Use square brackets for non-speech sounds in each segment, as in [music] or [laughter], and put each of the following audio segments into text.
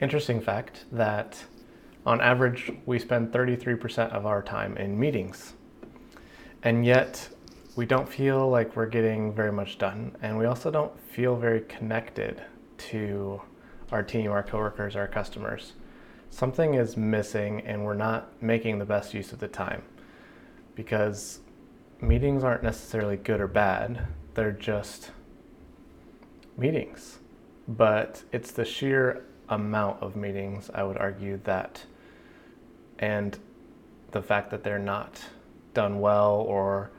interesting fact that on average we spend 33% of our time in meetings. And yet we don't feel like we're getting very much done. And we also don't feel very connected to our team, our coworkers, our customers. Something is missing and we're not making the best use of the time because meetings aren't necessarily good or bad, they're just meetings. But it's the sheer amount of meetings, I would argue, that and the fact that they're not done well or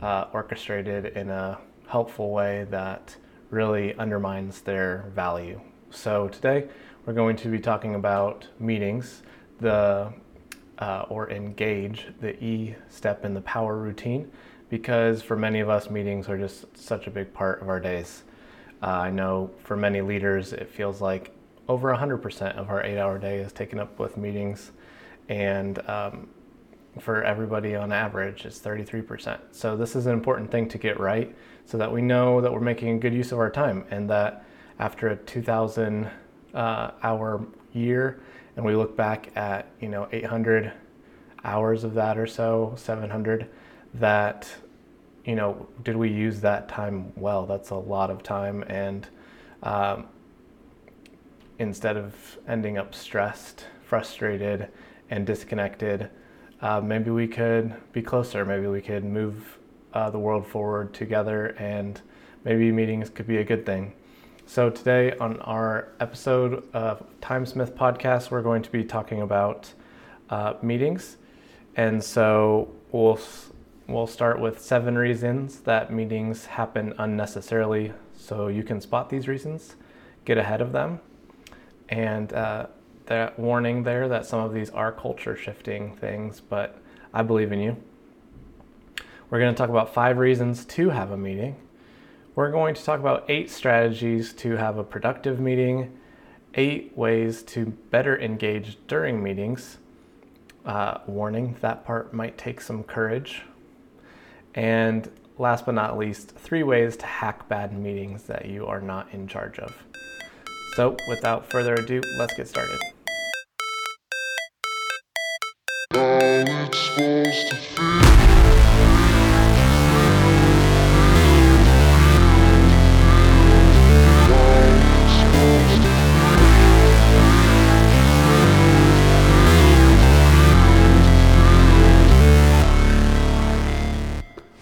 uh, orchestrated in a helpful way that really undermines their value. So today we're going to be talking about meetings, the uh, or engage, the E step in the power routine, because for many of us, meetings are just such a big part of our days. Uh, I know for many leaders, it feels like over 100% of our eight hour day is taken up with meetings. And um, for everybody on average, it's 33%. So, this is an important thing to get right so that we know that we're making good use of our time and that after a 2,000 uh, hour year, and we look back at, you know, 800 hours of that or so, 700, that, you know, did we use that time well? That's a lot of time. And um, instead of ending up stressed, frustrated, and disconnected, uh, maybe we could be closer. Maybe we could move uh, the world forward together, and maybe meetings could be a good thing. So, today on our episode of Timesmith podcast, we're going to be talking about uh, meetings. And so, we'll, we'll start with seven reasons that meetings happen unnecessarily so you can spot these reasons, get ahead of them, and uh, that warning there that some of these are culture shifting things, but I believe in you. We're going to talk about five reasons to have a meeting. We're going to talk about eight strategies to have a productive meeting, eight ways to better engage during meetings. Uh, warning, that part might take some courage. And last but not least, three ways to hack bad meetings that you are not in charge of. So, without further ado, let's get started.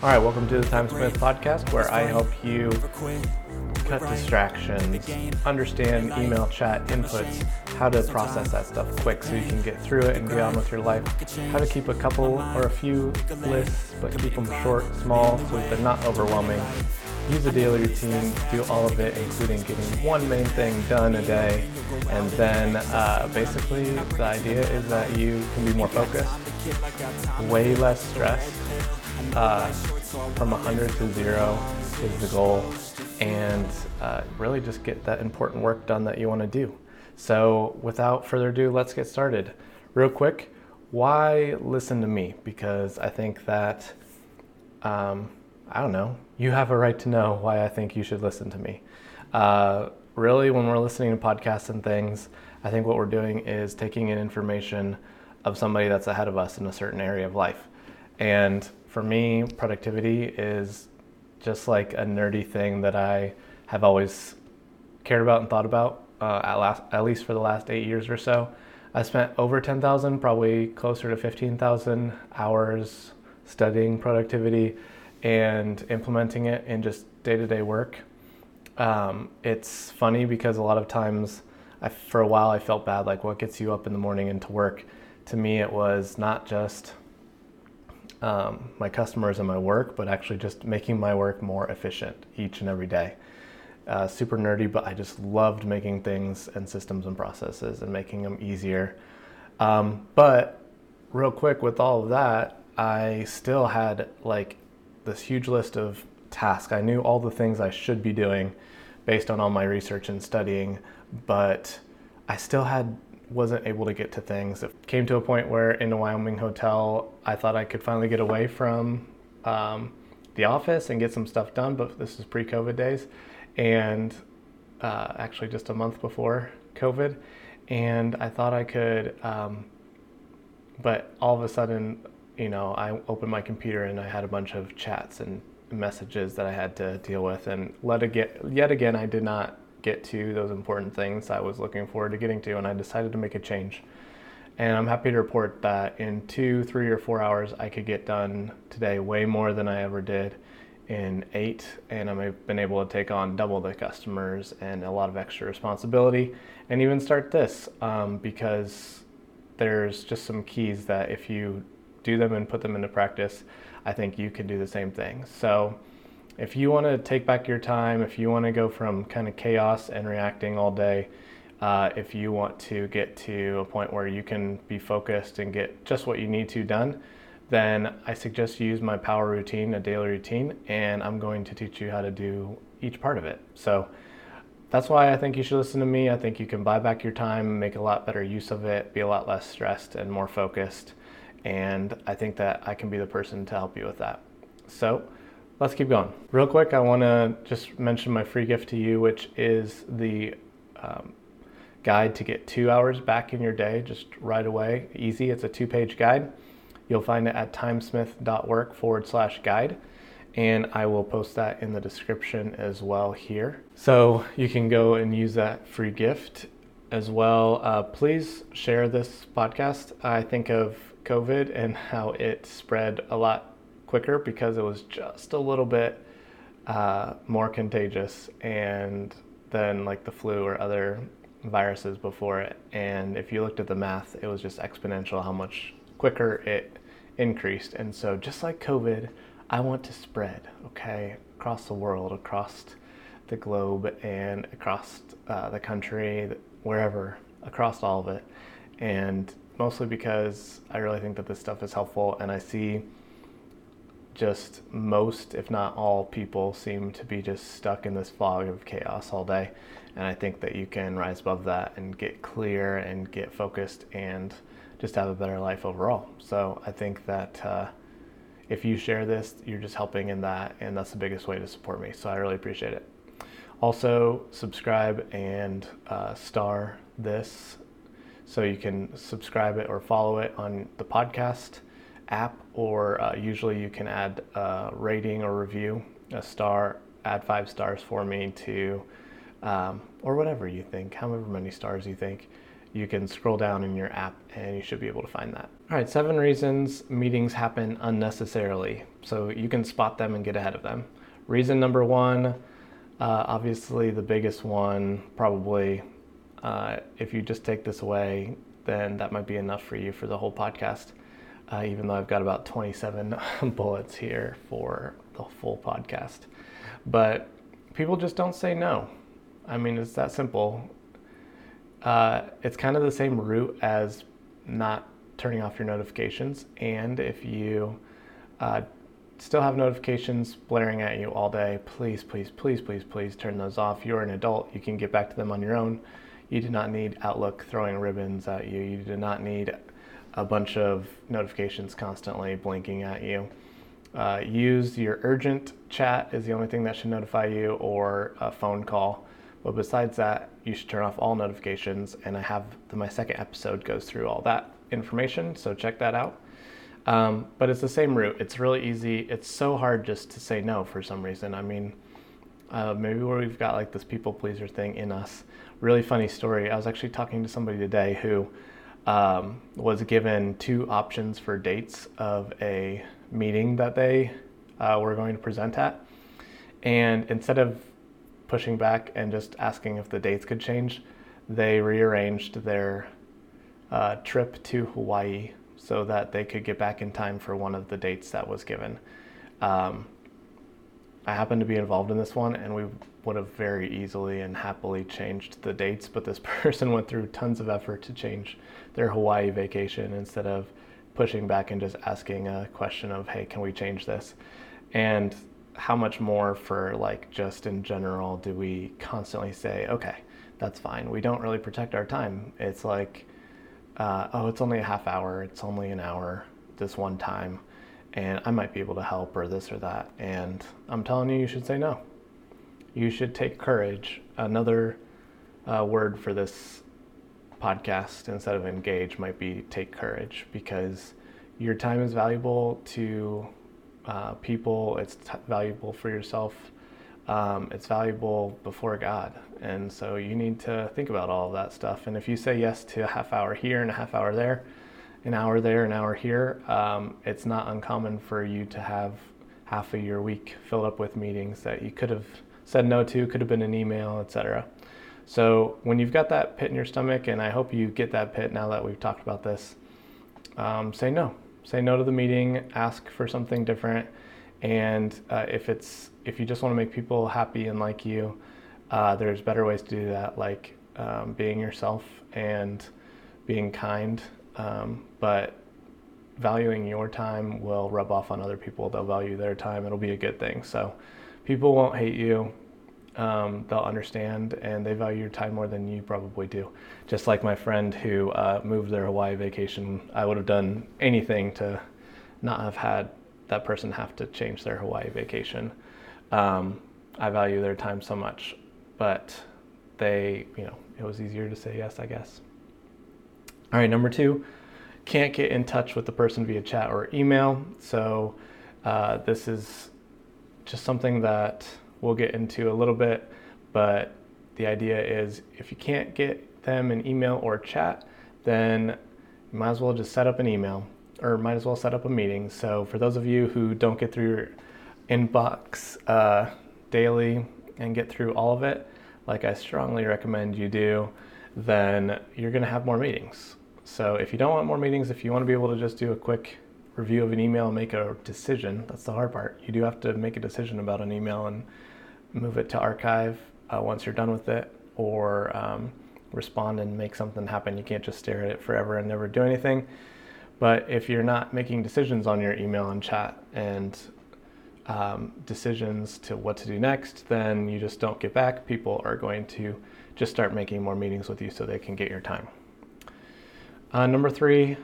All right, welcome to the Timesmith podcast, where I help you cut distractions, understand email chat inputs, how to process that stuff quick so you can get through it and get on with your life, how to keep a couple or a few lists, but keep them short, small, so they're not overwhelming. Use a daily routine, do all of it, including getting one main thing done a day. And then uh, basically, the idea is that you can be more focused, way less stressed. Uh, from 100 to 0 is the goal and uh, really just get that important work done that you want to do. So, without further ado, let's get started. Real quick, why listen to me? Because I think that, um, I don't know, you have a right to know why I think you should listen to me. Uh, really, when we're listening to podcasts and things, I think what we're doing is taking in information of somebody that's ahead of us in a certain area of life. And for me, productivity is just like a nerdy thing that I have always cared about and thought about uh, at, last, at least for the last eight years or so. I spent over 10,000, probably closer to 15,000 hours studying productivity and implementing it in just day to day work. Um, it's funny because a lot of times, I, for a while, I felt bad like, what gets you up in the morning and to work? To me, it was not just um, my customers and my work, but actually just making my work more efficient each and every day. Uh, super nerdy, but I just loved making things and systems and processes and making them easier. Um, but real quick, with all of that, I still had like this huge list of tasks. I knew all the things I should be doing based on all my research and studying, but I still had wasn't able to get to things. It came to a point where in a Wyoming hotel, I thought I could finally get away from um, the office and get some stuff done, but this is pre COVID days. And uh, actually, just a month before COVID. and I thought I could, um, but all of a sudden, you know, I opened my computer and I had a bunch of chats and messages that I had to deal with, and let again, yet again, I did not get to those important things I was looking forward to getting to, and I decided to make a change. And I'm happy to report that in two, three, or four hours, I could get done today way more than I ever did in eight. And I've been able to take on double the customers and a lot of extra responsibility and even start this um, because there's just some keys that if you do them and put them into practice, I think you can do the same thing. So if you want to take back your time, if you want to go from kind of chaos and reacting all day, uh, if you want to get to a point where you can be focused and get just what you need to done, then I suggest you use my power routine, a daily routine, and I'm going to teach you how to do each part of it. So that's why I think you should listen to me. I think you can buy back your time, make a lot better use of it, be a lot less stressed and more focused. And I think that I can be the person to help you with that. So let's keep going. Real quick, I want to just mention my free gift to you, which is the um, guide to get two hours back in your day just right away. Easy, it's a two page guide. You'll find it at timesmith.work forward slash guide. And I will post that in the description as well here. So you can go and use that free gift as well. Uh, please share this podcast. I think of COVID and how it spread a lot quicker because it was just a little bit uh, more contagious and than like the flu or other viruses before it. And if you looked at the math, it was just exponential how much quicker it increased. And so, just like COVID, I want to spread, okay, across the world, across the globe, and across uh, the country, wherever, across all of it. And mostly because I really think that this stuff is helpful, and I see just most, if not all, people seem to be just stuck in this fog of chaos all day. And I think that you can rise above that and get clear and get focused and just have a better life overall. So I think that uh, if you share this, you're just helping in that, and that's the biggest way to support me. So I really appreciate it. Also, subscribe and uh, star this so you can subscribe it or follow it on the podcast app, or uh, usually you can add a rating or review, a star, add five stars for me to um, or whatever you think, however many stars you think, you can scroll down in your app and you should be able to find that. All right, seven reasons meetings happen unnecessarily. So you can spot them and get ahead of them. Reason number one, uh, obviously the biggest one, probably, uh, if you just take this away, then that might be enough for you for the whole podcast. Uh, even though I've got about 27 [laughs] bullets here for the full podcast. But people just don't say no. I mean, it's that simple. Uh, it's kind of the same route as not turning off your notifications. And if you uh, still have notifications blaring at you all day, please, please, please, please, please turn those off. You're an adult, you can get back to them on your own. You do not need Outlook throwing ribbons at you. You do not need a bunch of notifications constantly blinking at you. Uh, use your urgent chat is the only thing that should notify you, or a phone call. But besides that, you should turn off all notifications. And I have the, my second episode goes through all that information, so check that out. Um, but it's the same route. It's really easy. It's so hard just to say no for some reason. I mean, uh, maybe where we've got like this people pleaser thing in us. Really funny story. I was actually talking to somebody today who um, was given two options for dates of a meeting that they uh, were going to present at. And instead of pushing back and just asking if the dates could change, they rearranged their uh, trip to Hawaii so that they could get back in time for one of the dates that was given. Um, I happened to be involved in this one, and we would have very easily and happily changed the dates, but this [laughs] person went through tons of effort to change their Hawaii vacation instead of pushing back and just asking a question of, hey, can we change this? And how much more for like just in general do we constantly say, okay, that's fine. We don't really protect our time. It's like, uh, oh, it's only a half hour. It's only an hour this one time, and I might be able to help or this or that. And I'm telling you, you should say no. You should take courage. Another uh, word for this podcast instead of engage might be take courage because your time is valuable to uh, people, it's t- valuable for yourself, um, it's valuable before God. And so you need to think about all of that stuff. And if you say yes to a half hour here and a half hour there, an hour there, an hour here, um, it's not uncommon for you to have half of your week filled up with meetings that you could have said no to, could have been an email, etc. So when you've got that pit in your stomach, and I hope you get that pit now that we've talked about this, um, say no. Say no to the meeting. Ask for something different. And uh, if it's if you just want to make people happy and like you, uh, there's better ways to do that, like um, being yourself and being kind. Um, but valuing your time will rub off on other people. They'll value their time. It'll be a good thing. So people won't hate you. Um, they'll understand and they value your time more than you probably do. Just like my friend who uh, moved their Hawaii vacation, I would have done anything to not have had that person have to change their Hawaii vacation. Um, I value their time so much, but they, you know, it was easier to say yes, I guess. All right, number two, can't get in touch with the person via chat or email. So uh, this is just something that we'll get into a little bit, but the idea is if you can't get them an email or chat, then you might as well just set up an email or might as well set up a meeting. So for those of you who don't get through your inbox uh, daily and get through all of it, like I strongly recommend you do, then you're going to have more meetings. So if you don't want more meetings, if you want to be able to just do a quick review of an email and make a decision, that's the hard part. You do have to make a decision about an email and move it to archive uh, once you're done with it, or um, respond and make something happen. You can't just stare at it forever and never do anything. But if you're not making decisions on your email and chat and um, decisions to what to do next, then you just don't get back. People are going to just start making more meetings with you so they can get your time. Uh, number three,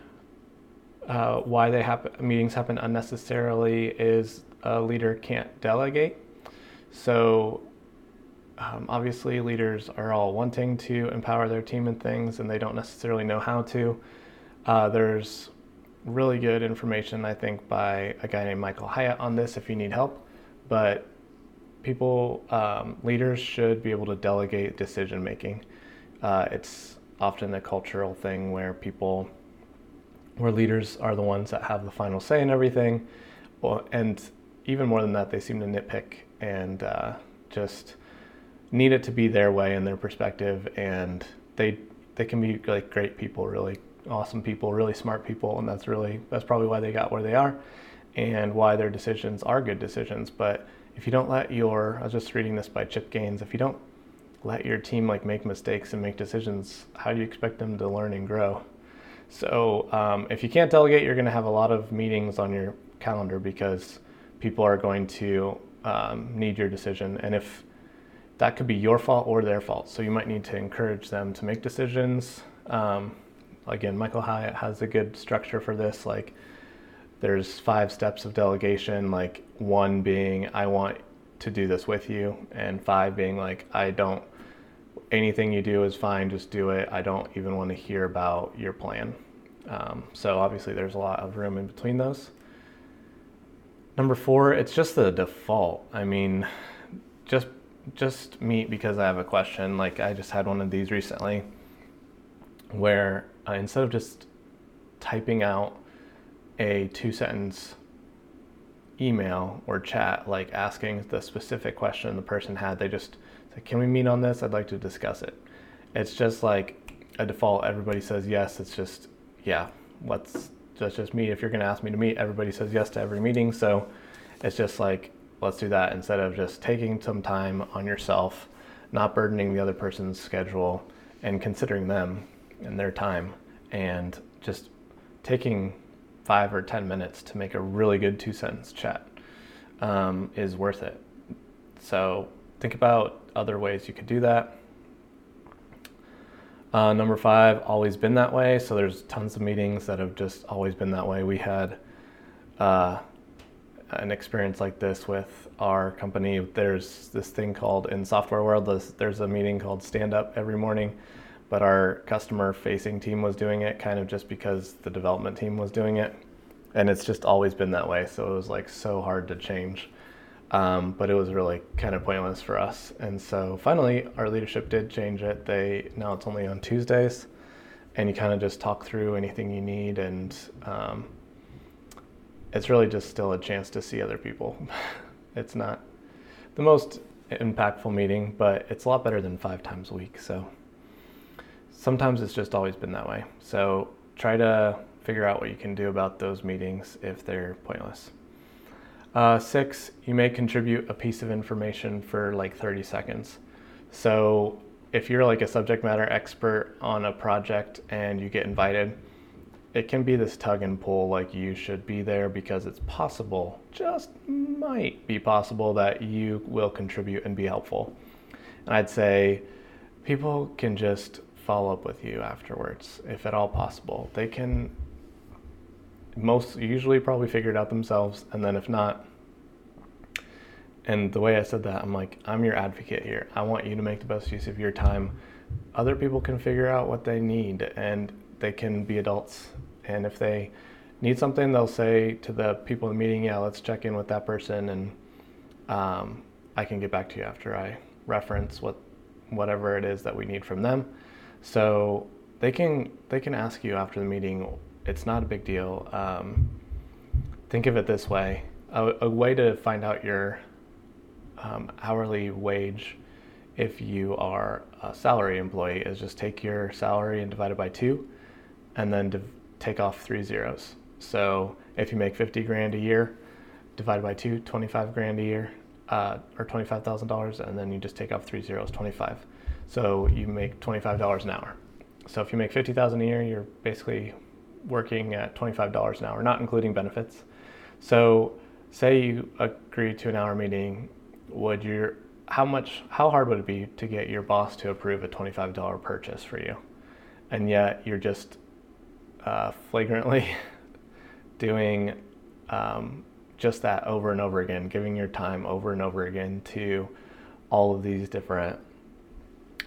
uh, why they happen, meetings happen unnecessarily is a leader can't delegate. So um, obviously, leaders are all wanting to empower their team and things, and they don't necessarily know how to. Uh, there's really good information, I think, by a guy named Michael Hyatt on this if you need help. But people, um, leaders should be able to delegate decision making. Uh, it's often a cultural thing where people, where leaders are the ones that have the final say in everything. Well, and even more than that, they seem to nitpick and uh, just need it to be their way and their perspective. And they they can be like great people, really awesome people, really smart people, and that's really that's probably why they got where they are, and why their decisions are good decisions. But if you don't let your, I was just reading this by Chip Gaines, if you don't let your team like make mistakes and make decisions, how do you expect them to learn and grow? So um, if you can't delegate, you're going to have a lot of meetings on your calendar because people are going to um, need your decision, and if that could be your fault or their fault. So you might need to encourage them to make decisions. Um, again, Michael Hyatt has a good structure for this. Like, there's five steps of delegation. Like one being, I want to do this with you, and five being like, I don't. Anything you do is fine. Just do it. I don't even want to hear about your plan. Um, so obviously, there's a lot of room in between those. Number four, it's just the default. I mean, just just meet because I have a question. Like I just had one of these recently, where uh, instead of just typing out a two sentence email or chat, like asking the specific question the person had, they just Can we meet on this? I'd like to discuss it. It's just like a default. Everybody says yes. It's just, yeah, let's just, just meet. If you're going to ask me to meet, everybody says yes to every meeting. So it's just like, let's do that instead of just taking some time on yourself, not burdening the other person's schedule, and considering them and their time and just taking five or 10 minutes to make a really good two sentence chat um, is worth it. So think about other ways you could do that. Uh, number five, always been that way. So there's tons of meetings that have just always been that way. We had uh, an experience like this with our company. There's this thing called in software world. There's, there's a meeting called Stand Up every morning but our customer facing team was doing it kind of just because the development team was doing it. And it's just always been that way. So it was like so hard to change. Um, but it was really kind of pointless for us. And so finally, our leadership did change it. They now it's only on Tuesdays, and you kind of just talk through anything you need, and um, it's really just still a chance to see other people. [laughs] it's not the most impactful meeting, but it's a lot better than five times a week. So sometimes it's just always been that way. So try to figure out what you can do about those meetings if they're pointless. Uh, six, you may contribute a piece of information for like 30 seconds. So if you're like a subject matter expert on a project and you get invited, it can be this tug and pull like you should be there because it's possible, just might be possible that you will contribute and be helpful. And I'd say people can just follow up with you afterwards if at all possible. They can most usually probably figure it out themselves and then if not and the way I said that I'm like I'm your advocate here. I want you to make the best use of your time. Other people can figure out what they need and they can be adults and if they need something they'll say to the people in the meeting, yeah, let's check in with that person and um, I can get back to you after I reference what whatever it is that we need from them. So they can they can ask you after the meeting it's not a big deal. Um, think of it this way: a, a, way to find out your um, hourly wage if you are a salary employee is just take your salary and divide it by two, and then div- take off three zeros. So if you make 50 grand a year, divided by two, 25 grand a year, uh, or $25,000, and then you just take off three zeros, 25. So you make $25 an hour. So if you make 50,000 a year, you're basically working at $25 an hour, not including benefits. So say you agree to an hour meeting, would your how much how hard would it be to get your boss to approve a $25 purchase for you? And yet you're just uh, flagrantly [laughs] doing um, just that over and over again, giving your time over and over again to all of these different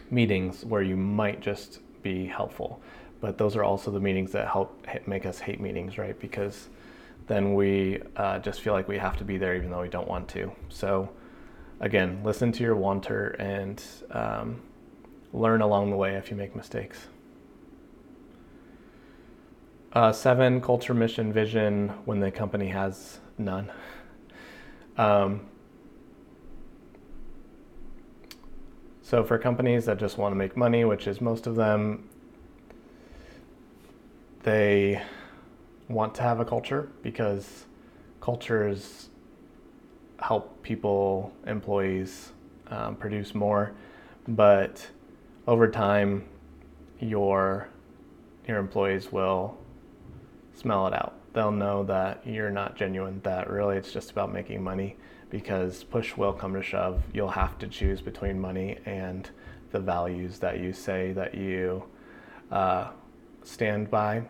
meetings where you might just be helpful but those are also the meetings that help make us hate meetings, right? Because then we uh, just feel like we have to be there even though we don't want to. So, again, listen to your wanter and um, learn along the way if you make mistakes. Uh, seven, culture, mission, vision when the company has none. Um, so, for companies that just want to make money, which is most of them, they want to have a culture because cultures help people, employees um, produce more. But over time, your your employees will smell it out. They'll know that you're not genuine. That really it's just about making money because push will come to shove. You'll have to choose between money and the values that you say that you uh, stand by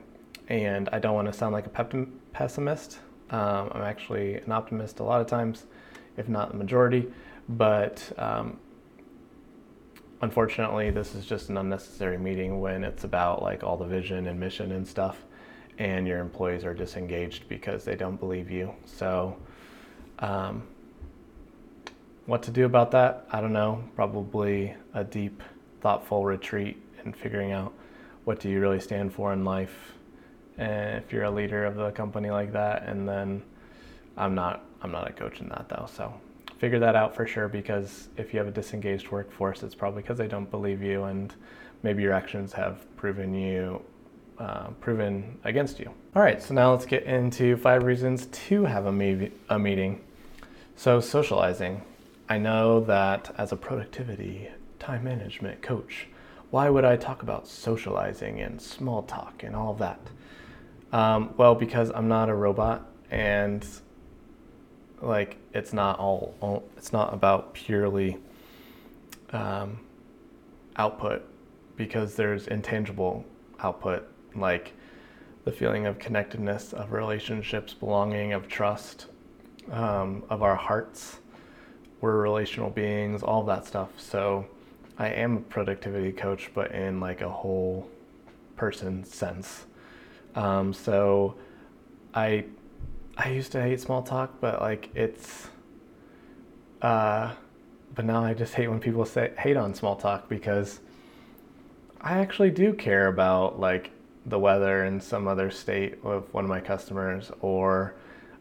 and I don't want to sound like a pessimist. Um, I'm actually an optimist a lot of times, if not the majority. But um, unfortunately, this is just an unnecessary meeting when it's about like all the vision and mission and stuff, and your employees are disengaged because they don't believe you. So, um, what to do about that? I don't know. Probably a deep, thoughtful retreat and figuring out what do you really stand for in life if you're a leader of the company like that and then i'm not i'm not a coach in that though. So figure that out for sure because if you have a disengaged workforce it's probably because they don't believe you and maybe your actions have proven you uh, proven against you. All right so now let's get into five reasons to have a, me- a meeting. So socializing. I know that as a productivity time management coach why would i talk about socializing and small talk and all that um, well, because I'm not a robot, and like it's not all, all it's not about purely um, output, because there's intangible output like the feeling of connectedness, of relationships, belonging, of trust, um, of our hearts. We're relational beings, all that stuff. So I am a productivity coach, but in like a whole person sense. Um, so I I used to hate small talk, but like it's uh, but now I just hate when people say hate on small talk because I actually do care about like the weather in some other state of one of my customers or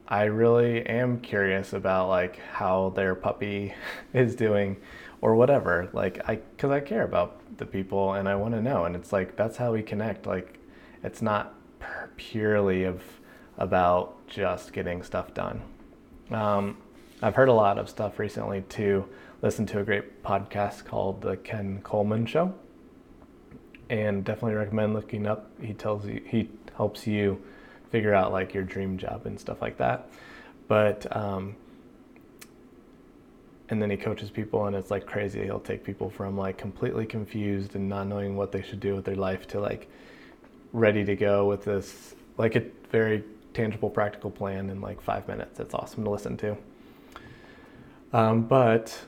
I really am curious about like how their puppy [laughs] is doing or whatever. Like I cuz I care about the people and I want to know and it's like that's how we connect. Like it's not purely of about just getting stuff done. Um, I've heard a lot of stuff recently to listen to a great podcast called The Ken Coleman Show, and definitely recommend looking up. He tells you he helps you figure out like your dream job and stuff like that. But um, and then he coaches people and it's like crazy. He'll take people from like completely confused and not knowing what they should do with their life to like ready to go with this like a very tangible, practical plan in like five minutes. It's awesome to listen to. Um, but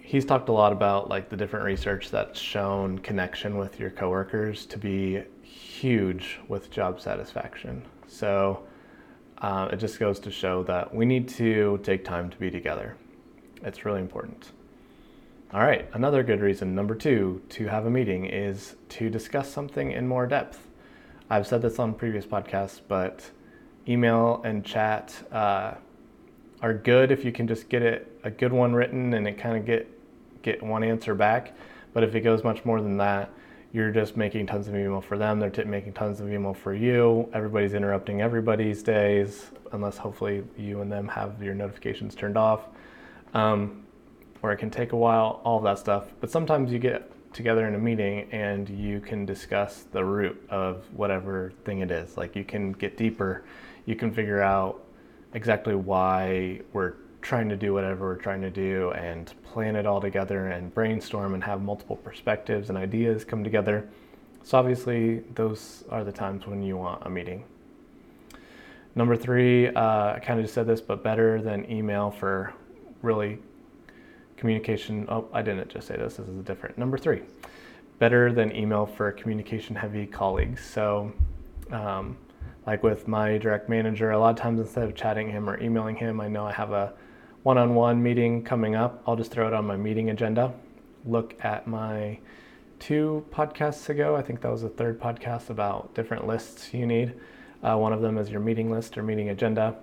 he's talked a lot about like the different research that's shown connection with your coworkers to be huge with job satisfaction. So uh, it just goes to show that we need to take time to be together. It's really important. All right, another good reason, number two, to have a meeting is to discuss something in more depth. I've said this on previous podcasts, but email and chat uh, are good if you can just get it a good one written and it kind of get get one answer back. But if it goes much more than that, you're just making tons of email for them. They're t- making tons of email for you. Everybody's interrupting everybody's days, unless hopefully you and them have your notifications turned off. Um, or it can take a while, all that stuff. But sometimes you get together in a meeting and you can discuss the root of whatever thing it is. Like you can get deeper you can figure out exactly why we're trying to do whatever we're trying to do and plan it all together and brainstorm and have multiple perspectives and ideas come together. So, obviously, those are the times when you want a meeting. Number three, uh, I kind of just said this, but better than email for really communication. Oh, I didn't just say this, this is a different. Number three, better than email for communication heavy colleagues. So, um, like with my direct manager, a lot of times instead of chatting him or emailing him, I know I have a one on one meeting coming up. I'll just throw it on my meeting agenda. Look at my two podcasts ago. I think that was the third podcast about different lists you need. Uh, one of them is your meeting list or meeting agenda.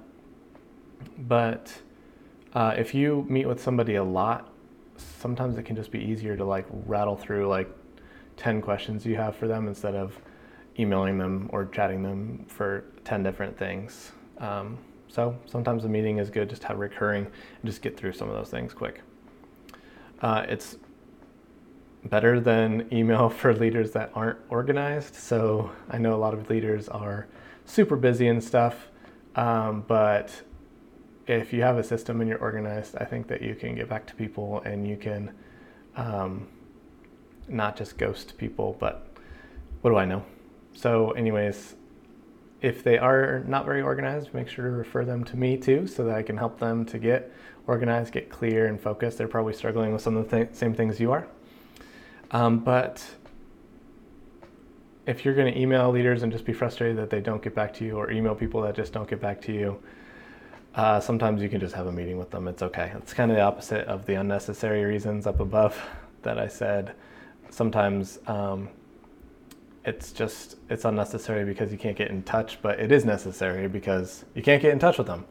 But uh, if you meet with somebody a lot, sometimes it can just be easier to like rattle through like 10 questions you have for them instead of emailing them or chatting them for 10 different things. Um, so sometimes a meeting is good just to have recurring and just get through some of those things quick. Uh, it's better than email [laughs] for leaders that aren't organized. So I know a lot of leaders are super busy and stuff, um, but if you have a system and you're organized, I think that you can get back to people and you can um, not just ghost people, but what do I know? So, anyways, if they are not very organized, make sure to refer them to me too so that I can help them to get organized, get clear, and focused. They're probably struggling with some of the th- same things you are. Um, but if you're going to email leaders and just be frustrated that they don't get back to you, or email people that just don't get back to you, uh, sometimes you can just have a meeting with them. It's okay. It's kind of the opposite of the unnecessary reasons up above that I said. Sometimes um, it's just it's unnecessary because you can't get in touch, but it is necessary because you can't get in touch with them.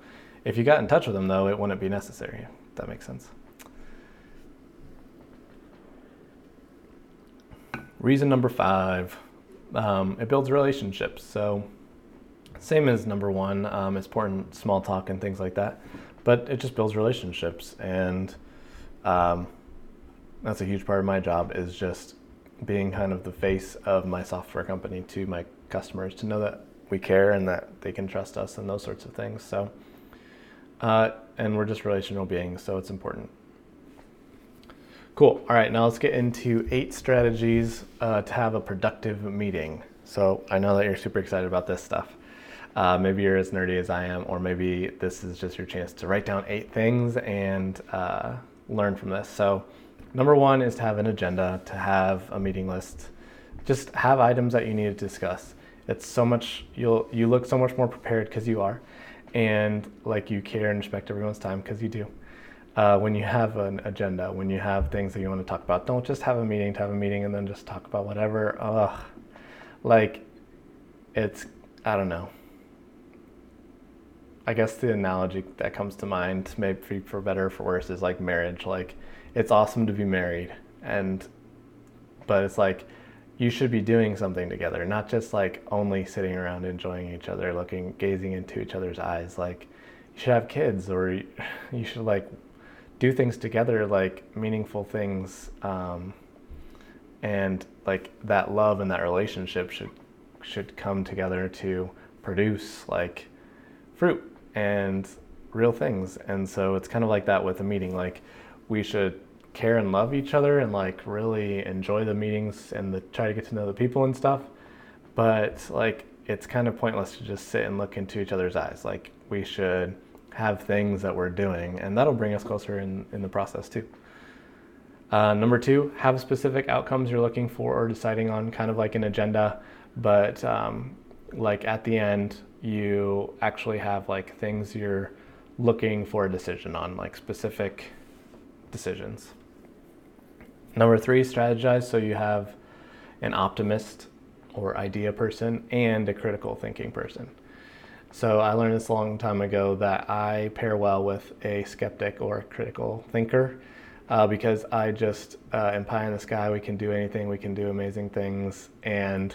If you got in touch with them though, it wouldn't be necessary. That makes sense. Reason number five, um, it builds relationships. So same as number one, um, it's important small talk and things like that, but it just builds relationships, and um, that's a huge part of my job is just being kind of the face of my software company to my customers to know that we care and that they can trust us and those sorts of things. So, uh, and we're just relational beings, so it's important. Cool. All right, now let's get into eight strategies uh, to have a productive meeting. So I know that you're super excited about this stuff. Uh, maybe you're as nerdy as I am, or maybe this is just your chance to write down eight things and uh, learn from this. So number one is to have an agenda, to have a meeting list, just have items that you need to discuss. It's so much you'll you look so much more prepared because you are, and like you care and respect everyone's time because you do. Uh, when you have an agenda, when you have things that you want to talk about, don't just have a meeting to have a meeting and then just talk about whatever. Ugh, like it's I don't know. I guess the analogy that comes to mind, maybe for better or for worse, is like marriage. Like, it's awesome to be married, and but it's like you should be doing something together, not just like only sitting around enjoying each other, looking, gazing into each other's eyes. Like, you should have kids, or you [laughs] should like do things together, like meaningful things, um, and like that love and that relationship should should come together to produce like fruit and real things. And so it's kind of like that with a meeting. Like we should care and love each other and like really enjoy the meetings and the, try to get to know the people and stuff. But like it's kind of pointless to just sit and look into each other's eyes. Like we should have things that we're doing, and that'll bring us closer in, in the process too. Uh, number two, have specific outcomes you're looking for or deciding on, kind of like an agenda, but um, like at the end, you actually have like things you're looking for a decision on, like specific decisions. Number three, strategize so you have an optimist or idea person and a critical thinking person. So I learned this a long time ago that I pair well with a skeptic or a critical thinker uh, because I just uh, am pie in the sky. We can do anything. We can do amazing things, and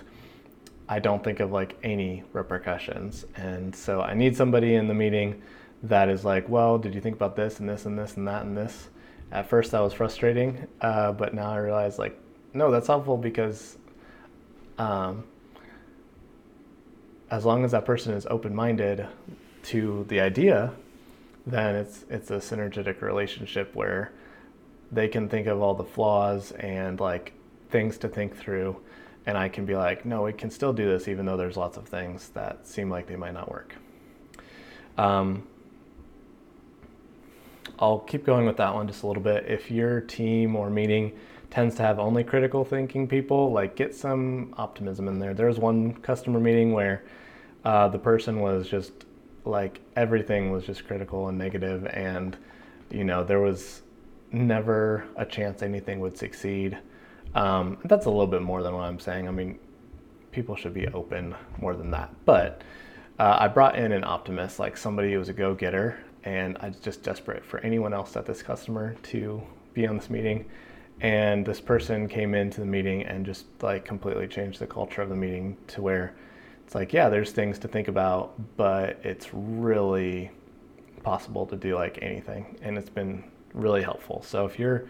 I don't think of like any repercussions. And so I need somebody in the meeting that is like, well, did you think about this and this and this and that and this? At first, that was frustrating, uh, but now I realize like, no, that's helpful because um, as long as that person is open-minded to the idea, then it's it's a synergetic relationship where they can think of all the flaws and like things to think through and I can be like, no, we can still do this even though there's lots of things that seem like they might not work. Um, I'll keep going with that one just a little bit. If your team or meeting tends to have only critical thinking people, like get some optimism in there. There was one customer meeting where uh, the person was just like everything was just critical and negative, and you know there was never a chance anything would succeed. Um, that's a little bit more than what I'm saying. I mean, people should be open more than that. But uh, I brought in an optimist, like somebody who was a go getter, and I was just desperate for anyone else at this customer to be on this meeting. And this person came into the meeting and just like completely changed the culture of the meeting to where it's like, yeah, there's things to think about, but it's really possible to do like anything. And it's been really helpful. So if you're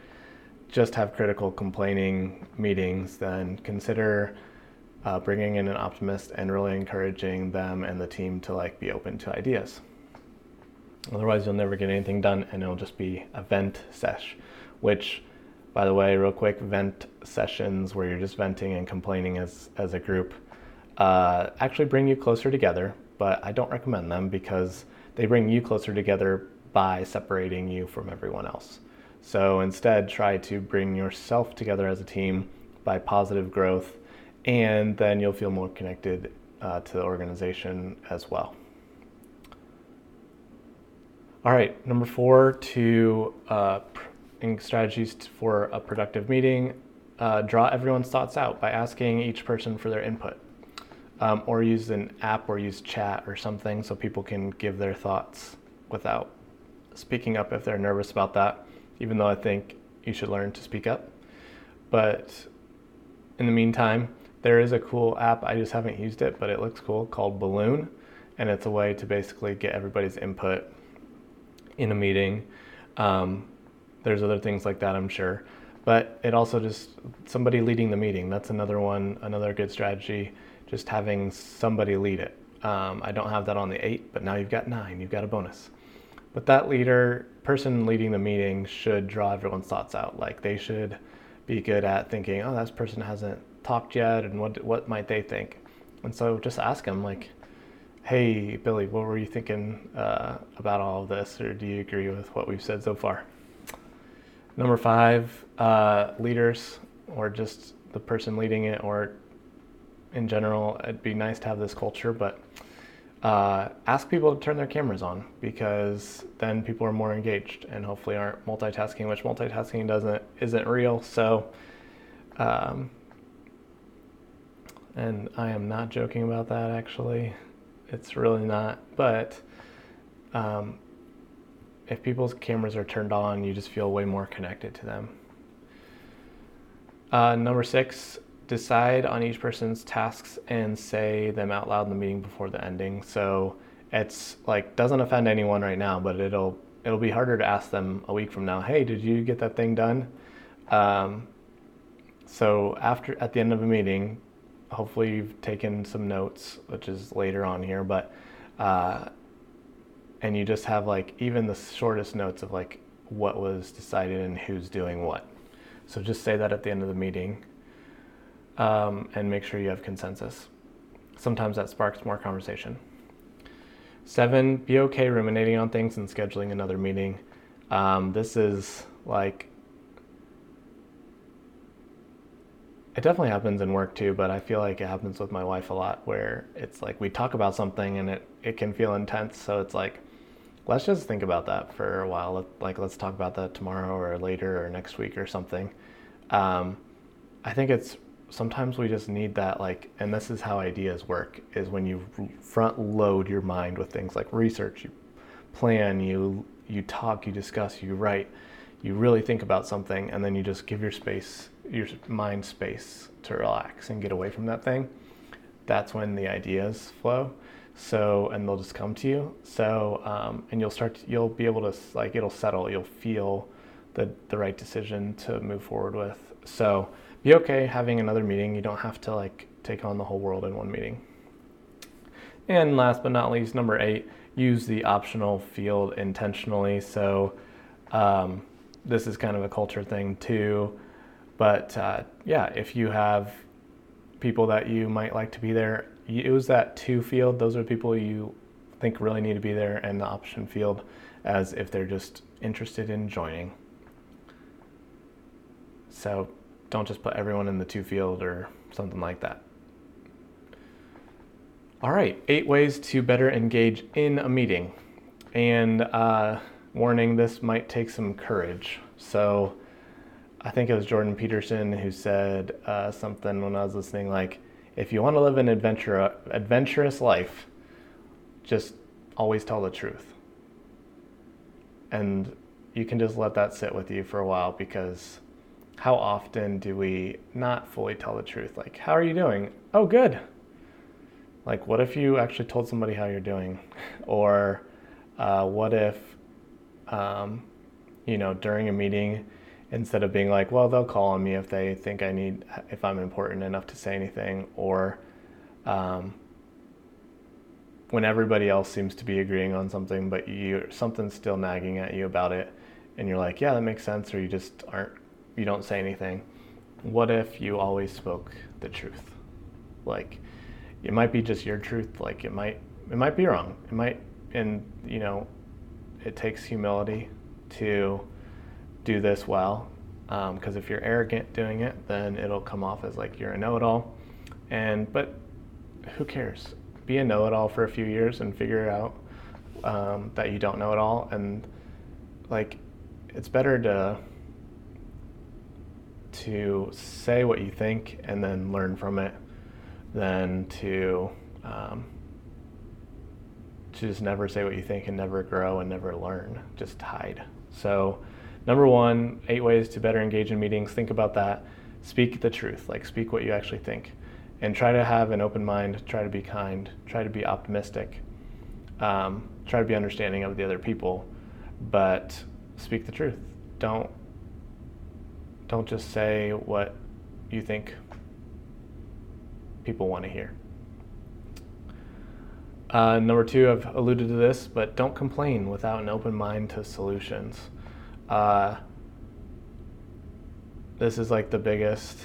just have critical complaining meetings, then consider uh, bringing in an optimist and really encouraging them and the team to like be open to ideas. Otherwise, you'll never get anything done, and it'll just be a vent sesh. Which, by the way, real quick, vent sessions where you're just venting and complaining as as a group uh, actually bring you closer together. But I don't recommend them because they bring you closer together by separating you from everyone else. So instead, try to bring yourself together as a team by positive growth, and then you'll feel more connected uh, to the organization as well. All right, number four, to uh, strategies for a productive meeting, uh, draw everyone's thoughts out by asking each person for their input. Um, or use an app or use chat or something so people can give their thoughts without speaking up if they're nervous about that even though I think you should learn to speak up. But in the meantime, there is a cool app. I just haven't used it, but it looks cool called Balloon. And it's a way to basically get everybody's input in a meeting. Um, there's other things like that, I'm sure. But it also just somebody leading the meeting. That's another one, another good strategy, just having somebody lead it. Um, I don't have that on the eight, but now you've got nine, you've got a bonus. But that leader, person leading the meeting, should draw everyone's thoughts out. Like they should be good at thinking, oh, that person hasn't talked yet, and what what might they think? And so just ask them, like, hey, Billy, what were you thinking uh, about all of this, or do you agree with what we've said so far? Number five, uh, leaders or just the person leading it or in general, it'd be nice to have this culture, but uh, ask people to turn their cameras on because then people are more engaged and hopefully aren't multitasking, which multitasking doesn't isn't real. So, um, and I am not joking about that actually. It's really not. But um, if people's cameras are turned on, you just feel way more connected to them. Uh, number six, decide on each person's tasks and say them out loud in the meeting before the ending. So it's like doesn't offend anyone right now, but it'll it'll be harder to ask them a week from now. Hey, did you get that thing done? Um, so after at the end of a meeting, hopefully you've taken some notes, which is later on here, but uh, and you just have like even the shortest notes of like what was decided and who's doing what. So just say that at the end of the meeting um, and make sure you have consensus. Sometimes that sparks more conversation. Seven, be okay ruminating on things and scheduling another meeting. Um, this is like, it definitely happens in work too, but I feel like it happens with my wife a lot where it's like we talk about something and it, it can feel intense. So it's like, let's just think about that for a while. Like, let's talk about that tomorrow or later or next week or something. Um, I think it's sometimes we just need that, like, and this is how ideas work is when you front load your mind with things like research, you plan, you, you talk, you discuss, you write, you really think about something, and then you just give your space, your mind space to relax and get away from that thing. That's when the ideas flow. So, and they'll just come to you. So, um, and you'll start, to, you'll be able to, like, it'll settle. You'll feel the, the right decision to move forward with. So, be okay having another meeting. You don't have to, like, take on the whole world in one meeting. And last but not least, number eight, use the optional field intentionally. So, um, this is kind of a culture thing too. But uh, yeah, if you have people that you might like to be there, use that to field. Those are people you think really need to be there, and the option field as if they're just interested in joining. So don't just put everyone in the to field or something like that. All right, eight ways to better engage in a meeting. And uh, warning, this might take some courage. So I think it was Jordan Peterson who said uh, something when I was listening like, if you want to live an adventure, adventurous life, just always tell the truth. And you can just let that sit with you for a while because how often do we not fully tell the truth? Like, how are you doing? Oh, good. Like, what if you actually told somebody how you're doing? [laughs] or uh, what if, um, you know, during a meeting, instead of being like, well, they'll call on me if they think I need, if I'm important enough to say anything, or um, when everybody else seems to be agreeing on something, but you something's still nagging at you about it, and you're like, yeah, that makes sense, or you just aren't, you don't say anything. What if you always spoke the truth? Like, it might be just your truth. Like, it might, it might be wrong. It might, and you know, it takes humility to do this well. Because um, if you're arrogant doing it, then it'll come off as like you're a know-it-all. And but who cares? Be a know-it-all for a few years and figure out um, that you don't know it all. And like, it's better to to say what you think and then learn from it than to um, just never say what you think and never grow and never learn. Just hide. So number one, eight ways to better engage in meetings. Think about that. Speak the truth, like speak what you actually think. And try to have an open mind, try to be kind, try to be optimistic, um, try to be understanding of the other people, but speak the truth. Don't don't just say what you think people want to hear. Uh, number two, I've alluded to this, but don't complain without an open mind to solutions. Uh, this is like the biggest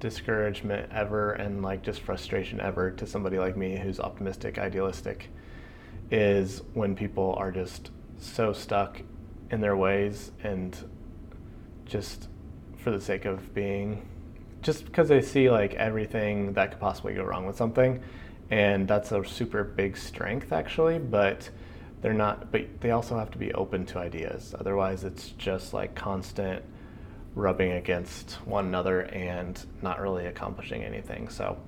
discouragement ever and like just frustration ever to somebody like me who's optimistic, idealistic, is when people are just so stuck in their ways and just for the sake of being just because they see like everything that could possibly go wrong with something and that's a super big strength actually but they're not but they also have to be open to ideas. Otherwise it's just like constant rubbing against one another and not really accomplishing anything. So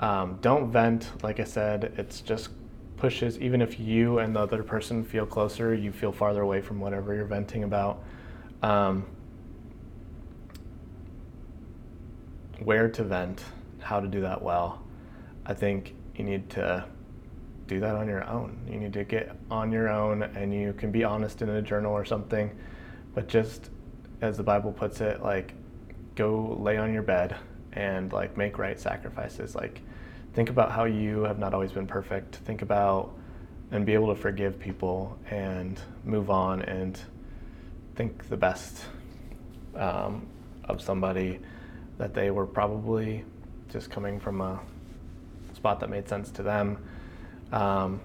um, don't vent like i said. It's just pushes even if you and the other person feel closer you feel farther away from whatever you're venting about. Um, where to vent how to do that well. I think you need to do that on your own. You need to get on your own and you can be honest in a journal or something but just as the bible puts it like go lay on your bed and like make right sacrifices. Like think about how you have not always been perfect. Think about and be able to forgive people and move on and think the best um, of somebody that they were probably just coming from a spot that made sense to them. Um,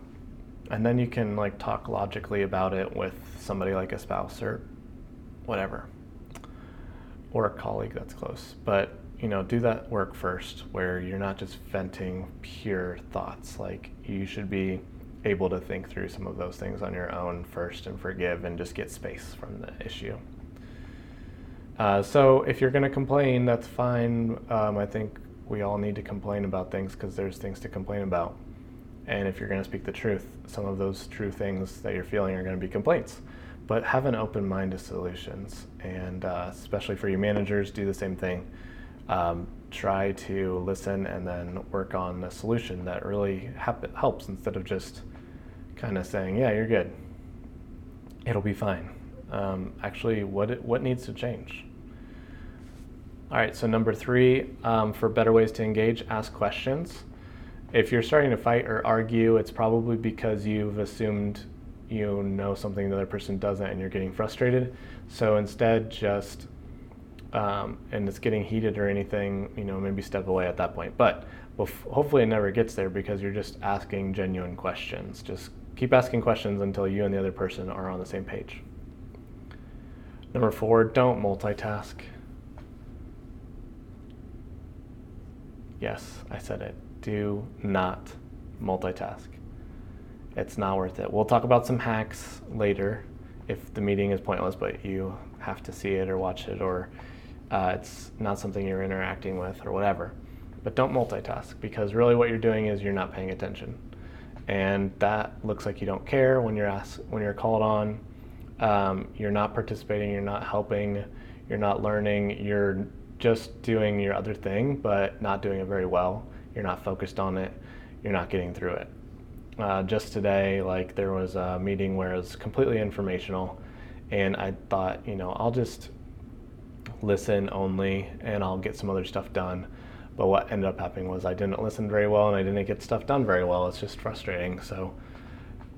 and then you can like talk logically about it with somebody like a spouse or whatever, or a colleague that's close. But you know, do that work first where you're not just venting pure thoughts. Like you should be able to think through some of those things on your own first and forgive and just get space from the issue. Uh, so if you're going to complain, that's fine. Um, I think we all need to complain about things because there's things to complain about. And if you're going to speak the truth, some of those true things that you're feeling are going to be complaints. But have an open mind to solutions. And uh, especially for you managers, do the same thing um, try to listen and then work on a solution that really hap- helps instead of just kind of saying, "Yeah, you're good. It'll be fine." Um, actually, what it, what needs to change? All right. So number three, um, for better ways to engage, ask questions. If you're starting to fight or argue, it's probably because you've assumed you know something the other person doesn't, and you're getting frustrated. So instead, just um, and it's getting heated or anything, you know, maybe step away at that point. But hopefully it never gets there because you're just asking genuine questions. Just keep asking questions until you and the other person are on the same page. Number four, don't multitask. Yes, I said it. Do not multitask. It's not worth it. We'll talk about some hacks later if the meeting is pointless, but you have to see it or watch it or uh, it's not something you're interacting with or whatever. But don't multitask because really what you're doing is you're not paying attention. And that looks like you don't care when you're asked, when you're called on. Um, you're not participating, you're not helping, you're not learning, you're just doing your other thing, but not doing it very well. You're not focused on it, you're not getting through it. Uh, just today, like there was a meeting where it was completely informational, and I thought, you know, I'll just listen only and I'll get some other stuff done. But what ended up happening was I didn't listen very well and I didn't get stuff done very well. It's just frustrating. So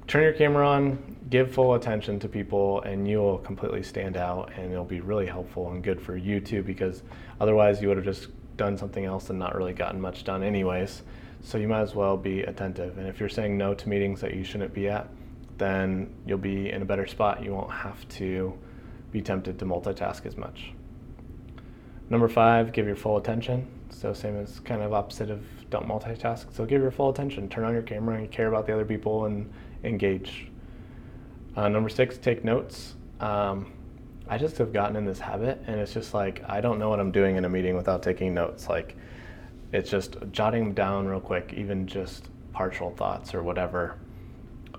turn your camera on, give full attention to people, and you will completely stand out and it'll be really helpful and good for you too because otherwise you would have just done something else and not really gotten much done anyways. So you might as well be attentive. And if you're saying no to meetings that you shouldn't be at, then you'll be in a better spot. You won't have to be tempted to multitask as much. Number five, give your full attention. So same as kind of opposite of don't multitask. So give your full attention. Turn on your camera and care about the other people and engage. Uh, number six, take notes. Um, I just have gotten in this habit, and it's just like I don't know what I'm doing in a meeting without taking notes. Like it's just jotting down real quick, even just partial thoughts or whatever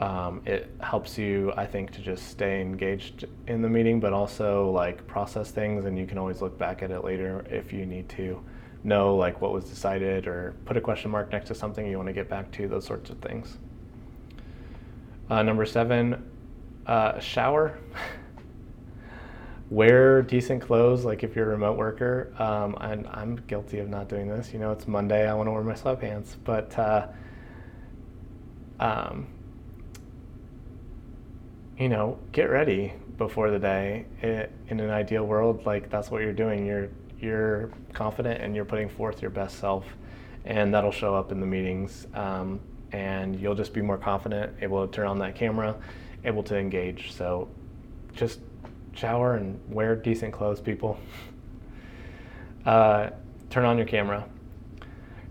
um, it helps you, I think, to just stay engaged in the meeting, but also like process things, and you can always look back at it later if you need to know like what was decided or put a question mark next to something you want to get back to, those sorts of things. Uh, number seven, uh, shower. Wear decent clothes, like if you're a remote worker. Um, and I'm guilty of not doing this. You know, it's Monday, I want to wear my sweatpants, but uh, um, you know, get ready before the day. It, in an ideal world, like that's what you're doing. You're you're confident and you're putting forth your best self, and that'll show up in the meetings. Um, and you'll just be more confident, able to turn on that camera, able to engage. So, just shower and wear decent clothes, people. [laughs] Uh, turn on your camera.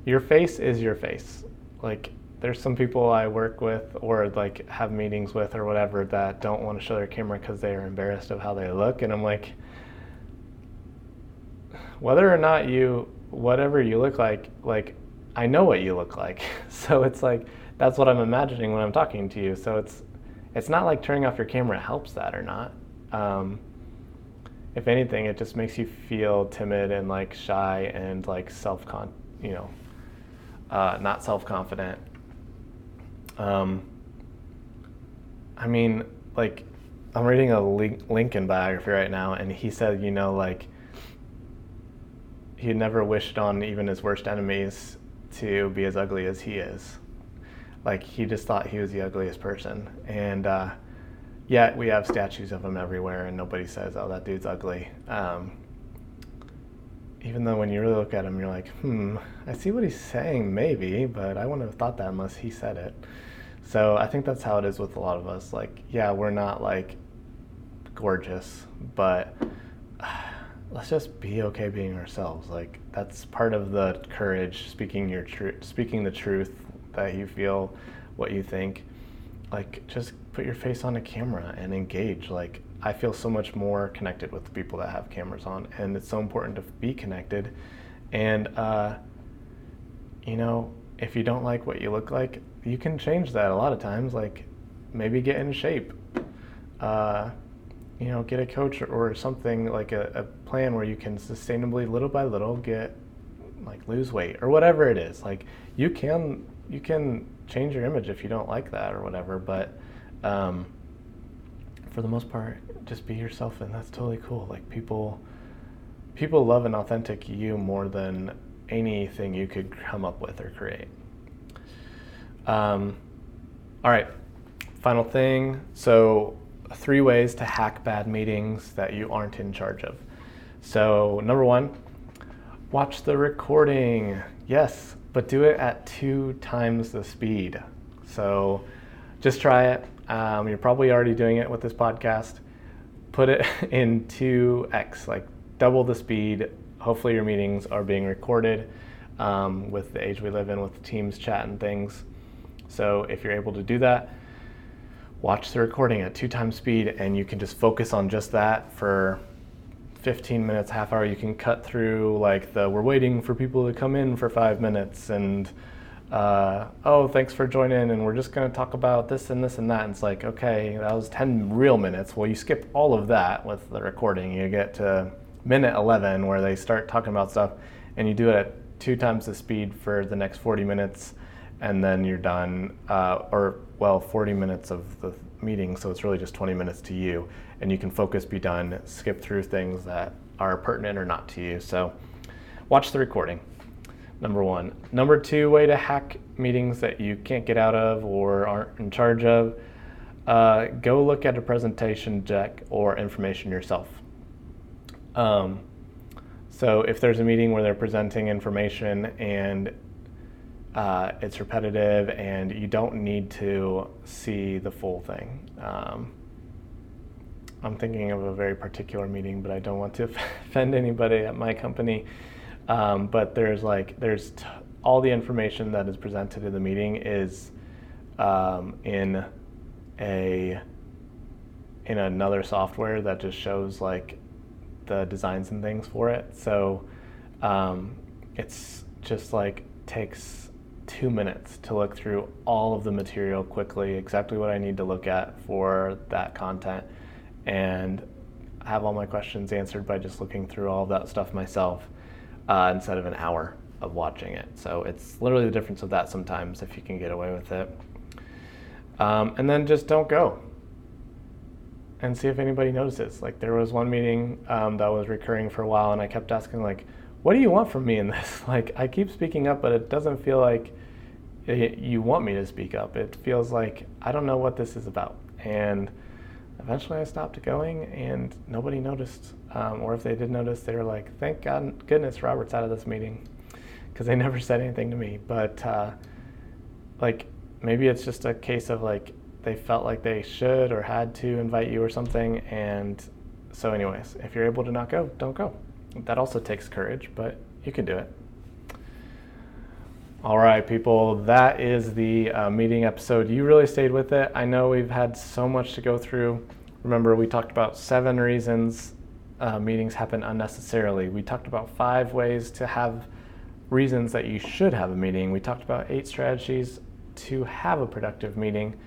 Your face is your face. Like, there's some people I work with or like have meetings with or whatever that don't want to show their camera because they are embarrassed of how they look. And I'm like, whether or not you, whatever you look like, like, I know what you look like. [laughs] So it's like, that's what I'm imagining when I'm talking to you. So it's, it's not like turning off your camera helps that or not. Um, if anything, it just makes you feel timid and like shy and like self con, you know, uh, not self confident. Um, I mean, like, I'm reading a Lincoln biography right now, and he said, you know, like, he never wished on even his worst enemies to be as ugly as he is. Like, he just thought he was the ugliest person. And, uh, yet we have statues of him everywhere, and nobody says, "Oh, that dude's ugly." Um, even though when you really look at him, you're like, "Hmm, I see what he's saying, maybe, but I wouldn't have thought that unless he said it." So I think that's how it is with a lot of us. Like, yeah, we're not like gorgeous, but [sighs] let's just be okay being ourselves. Like that's part of the courage, speaking your truth, speaking the truth that you feel, what you think like just put your face on a camera and engage. Like i feel so much more connected with the people that have cameras on and it's so important to be connected. And uh, you know if you don't like what you look like you can change that a lot of times like maybe get in shape. Uh, you know get a coach or something like a, a plan where you can sustainably little by little get like lose weight or whatever it is. Like you can you can change your image if you don't like that or whatever. But um, for the most part, just be yourself, and that's totally cool. Like people, people love an authentic you more than anything you could come up with or create. Um, all right, final thing. So, three ways to hack bad meetings that you aren't in charge of. So, number one, watch the recording. Yes, but do it at two times the speed. So just try it. Um, you're probably already doing it with this podcast. Put it [laughs] in 2x, like double the speed. Hopefully, your meetings are being recorded um, with the age we live in, with Teams chat and things. So, if you're able to do that, watch the recording at two times speed and you can just focus on just that for 15 minutes, half hour, you can cut through like the we're waiting for people to come in for five minutes and uh, oh, thanks for joining, and we're just going to talk about this and this and that. And it's like, okay, that was 10 real minutes. Well, you skip all of that with the recording. You get to minute 11 where they start talking about stuff, and you do it at two times the speed for the next 40 minutes, and then you're done. Uh, or, well, 40 minutes of the meeting, so it's really just 20 minutes to you and you can focus, be done, skip through things that are pertinent or not to you. So watch the recording. Number one. Number two way to hack meetings that you can't get out of or aren't in charge of. Uh, go look at a presentation deck or information yourself. Um, so if there's a meeting where they're presenting information and uh, it's repetitive and you don't need to see the full thing. Um, I'm thinking of a very particular meeting, but I don't want to [laughs] offend anybody at my company. Um, but there's like there's t- all the information that is presented in the meeting is um, in a in another software that just shows like the designs and things for it. So um, it's just like takes two minutes to look through all of the material quickly, exactly what I need to look at for that content and have all my questions answered by just looking through all of that stuff myself uh, instead of an hour of watching it. So it's literally the difference of that sometimes if you can get away with it. Um, and then just don't go and see if anybody notices. Like there was one meeting um, that was recurring for a while, and I kept asking like, "What do you want from me in this?" [laughs] Like I keep speaking up, but it doesn't feel like it, you want me to speak up. It feels like I don't know what this is about, and eventually I stopped going and nobody noticed. Um, or if they did notice, they were like, thank God, goodness Robert's out of this meeting [laughs] because they never said anything to me. But uh, like maybe it's just a case of like they felt like they should or had to invite you or something. And so, anyways, if you're able to not go, don't go. That also takes courage, but you can do it. All right, people, that is the uh, meeting episode. You really stayed with it. I know we've had so much to go through. Remember, we talked about seven reasons uh, meetings happen unnecessarily. We talked about five ways to have reasons that you should have a meeting. We talked about eight strategies to have a productive meeting,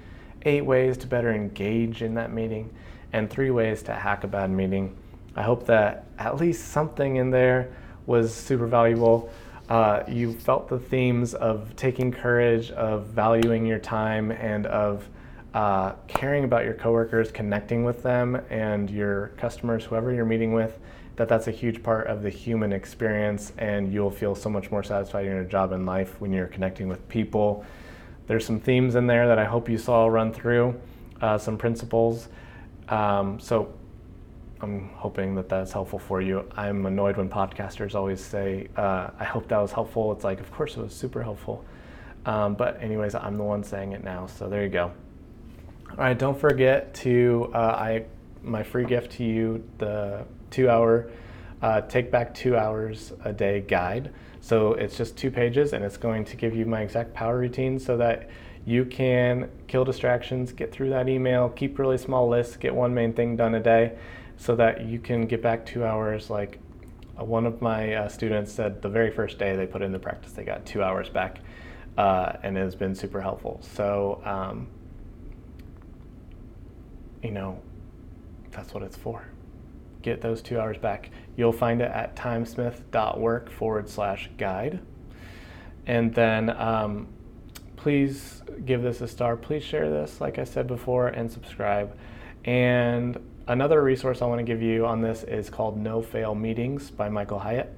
eight ways to better engage in that meeting, and three ways to hack a bad meeting. I hope that at least something in there was super valuable. Uh, you felt the themes of taking courage, of valuing your time, and of uh, caring about your coworkers, connecting with them, and your customers, whoever you're meeting with. That that's a huge part of the human experience, and you'll feel so much more satisfied in your job and life when you're connecting with people. There's some themes in there that I hope you saw run through, uh, some principles. Um, so I'm hoping that that's helpful for you. I'm annoyed when podcasters always say, uh, I hope that was helpful. It's like, of course it was super helpful. Um, but, anyways, I'm the one saying it now. So there you go. All right, don't forget to, uh, I my free gift to you, the two hour uh, take back two hours a day guide. So it's just two pages and it's going to give you my exact power routine so that you can kill distractions, get through that email, keep really small lists, get one main thing done a day so that you can get back two hours. Like uh, one of my uh, students said the very first day they put in the practice, they got two hours back uh, and it has been super helpful. So, um, you know, that's what it's for. Get those two hours back. You'll find it at timesmith.work forward slash guide. And then um, please give this a star. Please share this, like I said before, and subscribe. And another resource I want to give you on this is called No Fail Meetings by Michael Hyatt.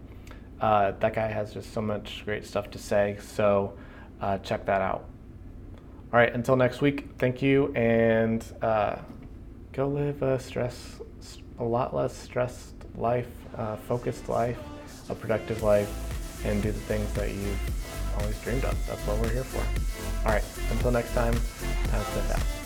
Uh, that guy has just so much great stuff to say, so uh, check that out. All right, until next week, thank you, and uh, go live a stress, a lot less stressed life, uh, focused life, a productive life, and do the things that you've always dreamed of. That's what we're here for. All right, until next time, Timesmith out.